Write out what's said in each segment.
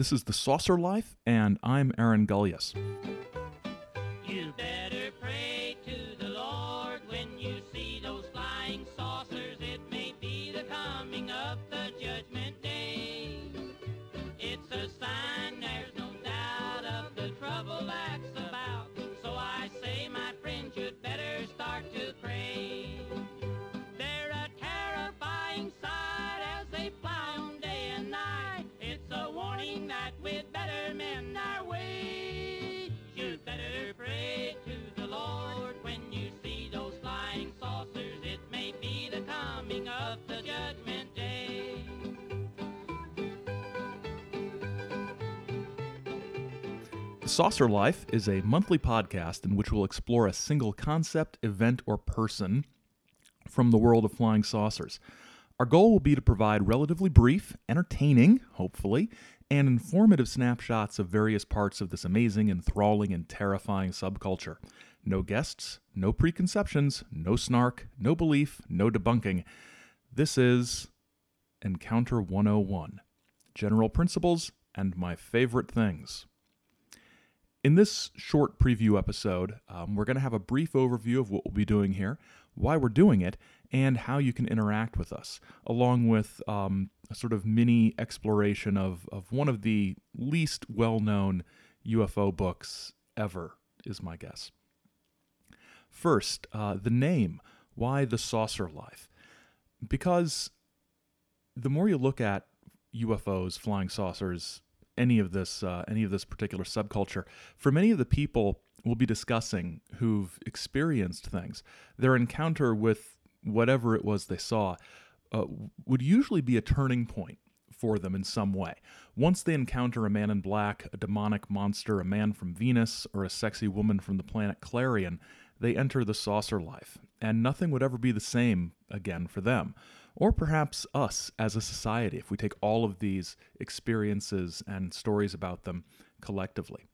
This is The Saucer Life, and I'm Aaron Gulyas. Saucer Life is a monthly podcast in which we'll explore a single concept, event, or person from the world of flying saucers. Our goal will be to provide relatively brief, entertaining, hopefully, and informative snapshots of various parts of this amazing, enthralling, and terrifying subculture. No guests, no preconceptions, no snark, no belief, no debunking. This is Encounter 101 General Principles and My Favorite Things. In this short preview episode, um, we're going to have a brief overview of what we'll be doing here, why we're doing it, and how you can interact with us, along with um, a sort of mini exploration of, of one of the least well known UFO books ever, is my guess. First, uh, the name. Why the saucer life? Because the more you look at UFOs, flying saucers, any of this, uh, any of this particular subculture, for many of the people we'll be discussing who've experienced things, their encounter with whatever it was they saw uh, would usually be a turning point for them in some way. Once they encounter a man in black, a demonic monster, a man from Venus, or a sexy woman from the planet Clarion, they enter the saucer life, and nothing would ever be the same again for them. Or perhaps us as a society, if we take all of these experiences and stories about them collectively.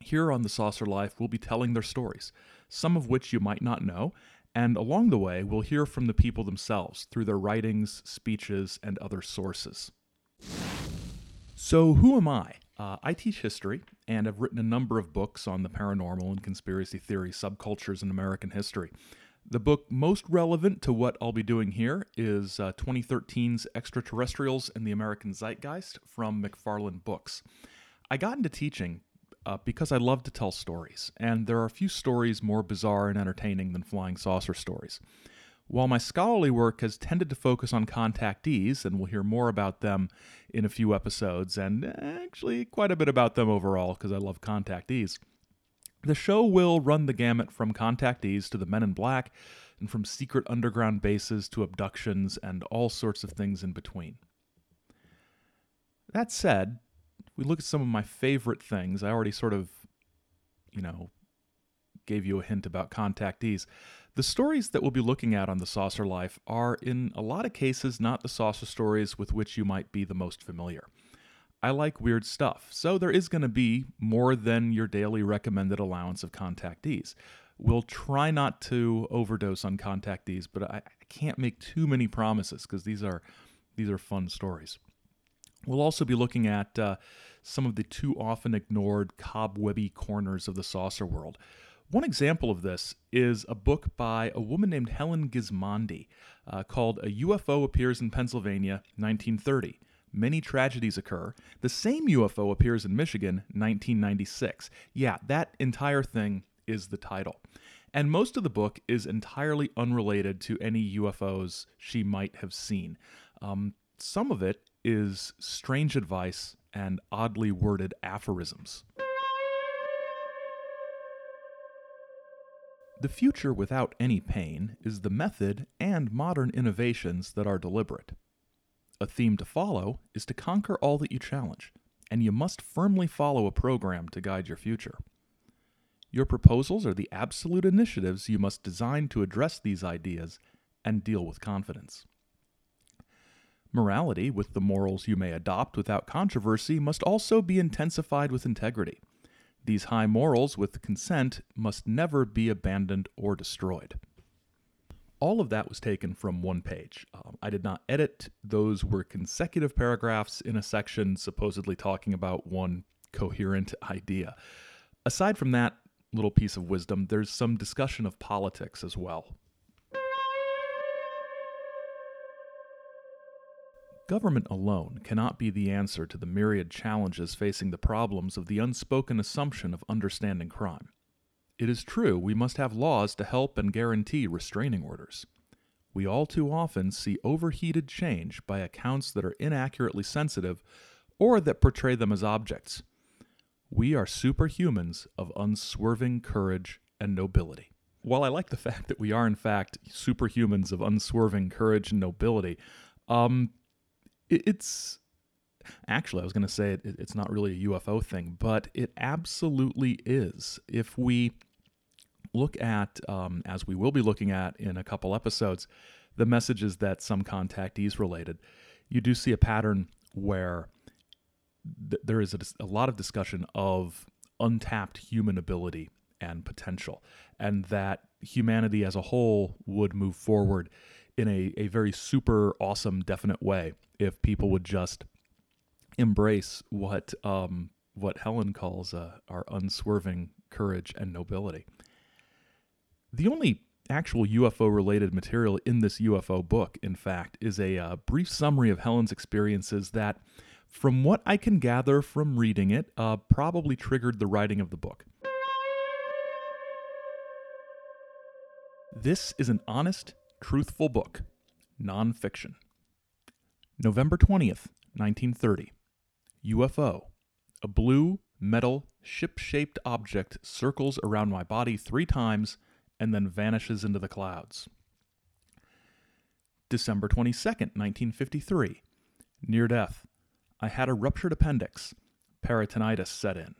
Here on The Saucer Life, we'll be telling their stories, some of which you might not know, and along the way, we'll hear from the people themselves through their writings, speeches, and other sources. So, who am I? Uh, I teach history and have written a number of books on the paranormal and conspiracy theory subcultures in American history. The book most relevant to what I'll be doing here is uh, 2013's Extraterrestrials and the American Zeitgeist from McFarland Books. I got into teaching uh, because I love to tell stories, and there are a few stories more bizarre and entertaining than flying saucer stories. While my scholarly work has tended to focus on contactees, and we'll hear more about them in a few episodes, and actually quite a bit about them overall because I love contactees, the show will run the gamut from contactees to the men in black, and from secret underground bases to abductions and all sorts of things in between. That said, we look at some of my favorite things, I already sort of, you know, gave you a hint about contactees. The stories that we'll be looking at on the Saucer Life are, in a lot of cases, not the saucer stories with which you might be the most familiar. I like weird stuff, so there is going to be more than your daily recommended allowance of contactees. We'll try not to overdose on contactees, but I, I can't make too many promises because these are these are fun stories. We'll also be looking at uh, some of the too often ignored cobwebby corners of the saucer world. One example of this is a book by a woman named Helen Gismondi uh, called A UFO Appears in Pennsylvania, 1930. Many tragedies occur. The same UFO appears in Michigan, 1996. Yeah, that entire thing is the title. And most of the book is entirely unrelated to any UFOs she might have seen. Um, some of it is strange advice and oddly worded aphorisms. The future without any pain is the method and modern innovations that are deliberate. A theme to follow is to conquer all that you challenge, and you must firmly follow a program to guide your future. Your proposals are the absolute initiatives you must design to address these ideas and deal with confidence. Morality, with the morals you may adopt without controversy, must also be intensified with integrity. These high morals, with consent, must never be abandoned or destroyed. All of that was taken from one page. Um, I did not edit, those were consecutive paragraphs in a section supposedly talking about one coherent idea. Aside from that little piece of wisdom, there's some discussion of politics as well. Government alone cannot be the answer to the myriad challenges facing the problems of the unspoken assumption of understanding crime. It is true we must have laws to help and guarantee restraining orders. We all too often see overheated change by accounts that are inaccurately sensitive or that portray them as objects. We are superhumans of unswerving courage and nobility. While I like the fact that we are, in fact, superhumans of unswerving courage and nobility, um, it's actually, I was going to say it, it's not really a UFO thing, but it absolutely is. If we look at, um, as we will be looking at in a couple episodes, the messages that some contactees related, you do see a pattern where th- there is a, a lot of discussion of untapped human ability and potential, and that humanity as a whole would move forward in a, a very super awesome, definite way if people would just embrace what um, what Helen calls uh, our unswerving courage and nobility. The only actual UFO related material in this UFO book, in fact, is a uh, brief summary of Helen's experiences that, from what I can gather from reading it, uh, probably triggered the writing of the book. This is an honest, truthful book, nonfiction. November 20th, 1930. UFO. A blue, metal, ship shaped object circles around my body three times and then vanishes into the clouds. December 22nd, 1953. Near death. I had a ruptured appendix. Peritonitis set in.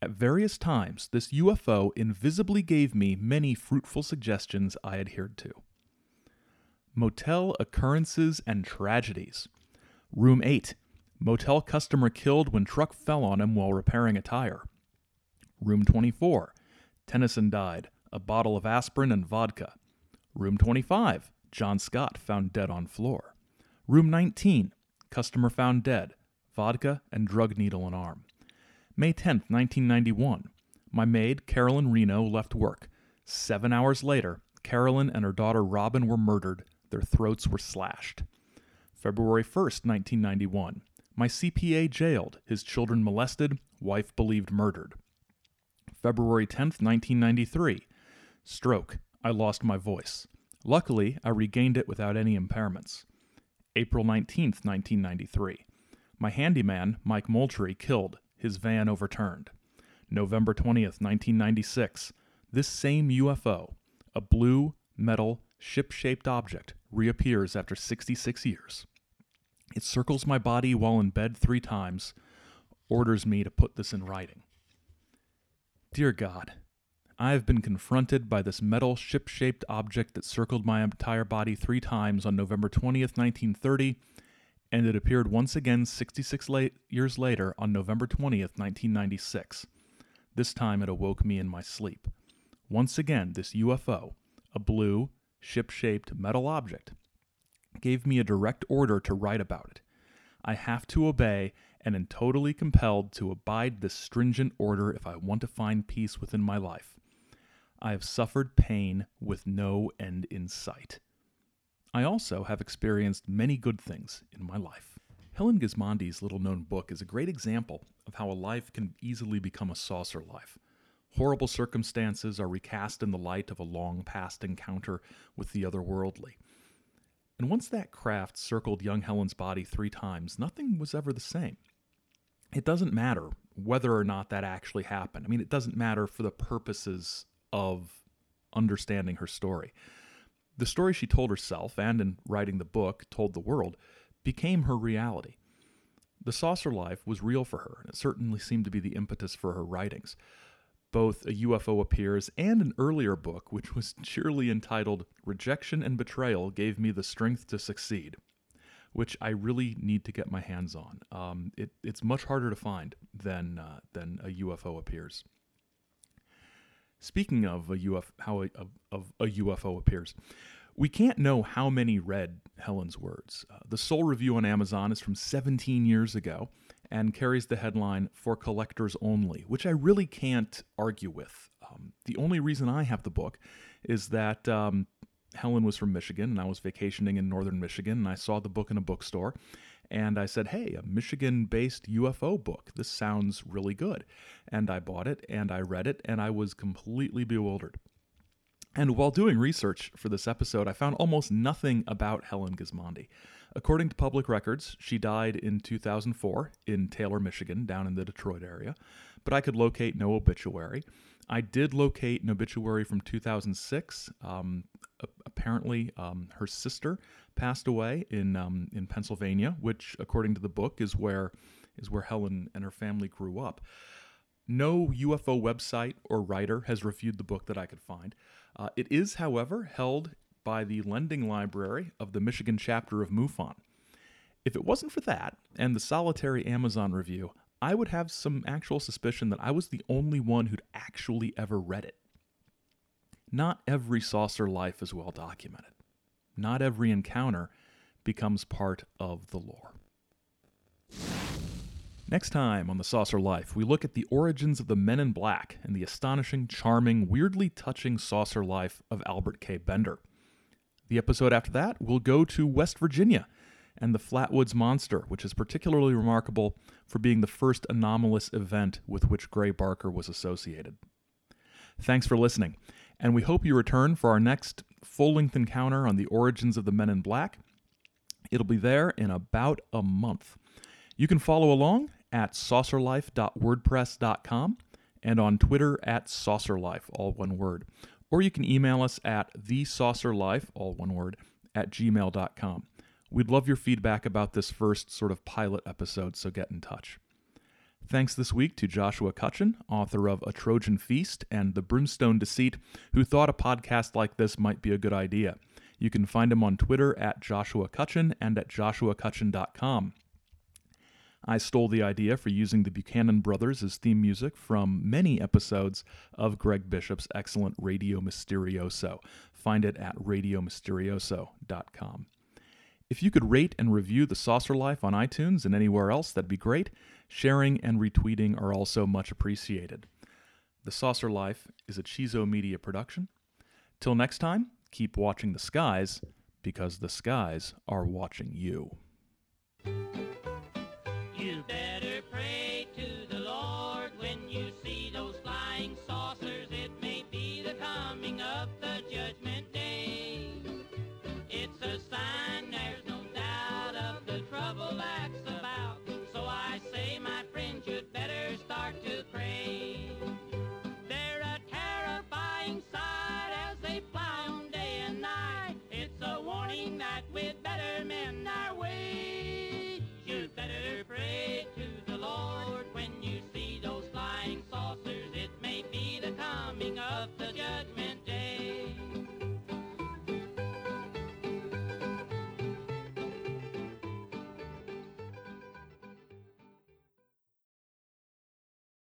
At various times, this UFO invisibly gave me many fruitful suggestions I adhered to. Motel occurrences and tragedies. Room 8. Motel customer killed when truck fell on him while repairing a tire. Room 24. Tennyson died. A bottle of aspirin and vodka. Room 25. John Scott found dead on floor. Room 19. Customer found dead. Vodka and drug needle in arm. May 10, 1991. My maid, Carolyn Reno, left work. Seven hours later, Carolyn and her daughter Robin were murdered their throats were slashed. February 1st, 1991. My CPA jailed, his children molested, wife believed murdered. February 10th, 1993. Stroke. I lost my voice. Luckily, I regained it without any impairments. April 19th, 1993. My handyman, Mike Moultrie, killed, his van overturned. November 20th, 1996. This same UFO, a blue, metal, ship shaped object, reappears after 66 years. It circles my body while in bed three times, orders me to put this in writing. Dear God, I have been confronted by this metal ship shaped object that circled my entire body three times on November 20th, 1930, and it appeared once again 66 late years later on November 20th, 1996. This time it awoke me in my sleep. Once again, this UFO, a blue, ship shaped metal object, gave me a direct order to write about it. I have to obey and am totally compelled to abide this stringent order if I want to find peace within my life. I have suffered pain with no end in sight. I also have experienced many good things in my life. Helen Gismondi's little known book is a great example of how a life can easily become a saucer life. Horrible circumstances are recast in the light of a long past encounter with the otherworldly. And once that craft circled young Helen's body three times, nothing was ever the same. It doesn't matter whether or not that actually happened. I mean, it doesn't matter for the purposes of understanding her story. The story she told herself, and in writing the book, told the world, became her reality. The saucer life was real for her, and it certainly seemed to be the impetus for her writings both a UFO appears and an earlier book, which was cheerily entitled Rejection and Betrayal Gave Me the Strength to Succeed, which I really need to get my hands on. Um, it, it's much harder to find than, uh, than a UFO appears. Speaking of a UFO, how a, of, a UFO appears, We can't know how many read Helen's words. Uh, the sole review on Amazon is from 17 years ago and carries the headline For Collectors Only, which I really can't argue with. Um, the only reason I have the book is that um, Helen was from Michigan and I was vacationing in northern Michigan and I saw the book in a bookstore and I said, Hey, a Michigan based UFO book. This sounds really good. And I bought it and I read it and I was completely bewildered. And while doing research for this episode, I found almost nothing about Helen Gismondi. According to public records, she died in 2004 in Taylor, Michigan, down in the Detroit area, but I could locate no obituary. I did locate an obituary from 2006. Um, apparently, um, her sister passed away in um, in Pennsylvania, which, according to the book, is where is where Helen and her family grew up. No UFO website or writer has reviewed the book that I could find. Uh, it is, however, held by the lending library of the Michigan chapter of MUFON. If it wasn't for that and the solitary Amazon review, I would have some actual suspicion that I was the only one who'd actually ever read it. Not every saucer life is well documented. Not every encounter becomes part of the lore. Next time on The Saucer Life, we look at the origins of the Men in Black and the astonishing, charming, weirdly touching saucer life of Albert K. Bender. The episode after that, we'll go to West Virginia and the Flatwoods Monster, which is particularly remarkable for being the first anomalous event with which Gray Barker was associated. Thanks for listening, and we hope you return for our next full length encounter on the origins of the Men in Black. It'll be there in about a month. You can follow along at saucerlife.wordpress.com and on Twitter at saucerlife, all one word. Or you can email us at thesaucerlife, all one word, at gmail.com. We'd love your feedback about this first sort of pilot episode, so get in touch. Thanks this week to Joshua Cutchin, author of A Trojan Feast and The Brimstone Deceit, who thought a podcast like this might be a good idea. You can find him on Twitter at Joshua Cutchin and at joshuacutchin.com. I stole the idea for using the Buchanan Brothers as theme music from many episodes of Greg Bishop's excellent Radio Mysterioso. Find it at radiomysterioso.com. If you could rate and review The Saucer Life on iTunes and anywhere else, that'd be great. Sharing and retweeting are also much appreciated. The Saucer Life is a Chizo Media production. Till next time, keep watching the skies because the skies are watching you.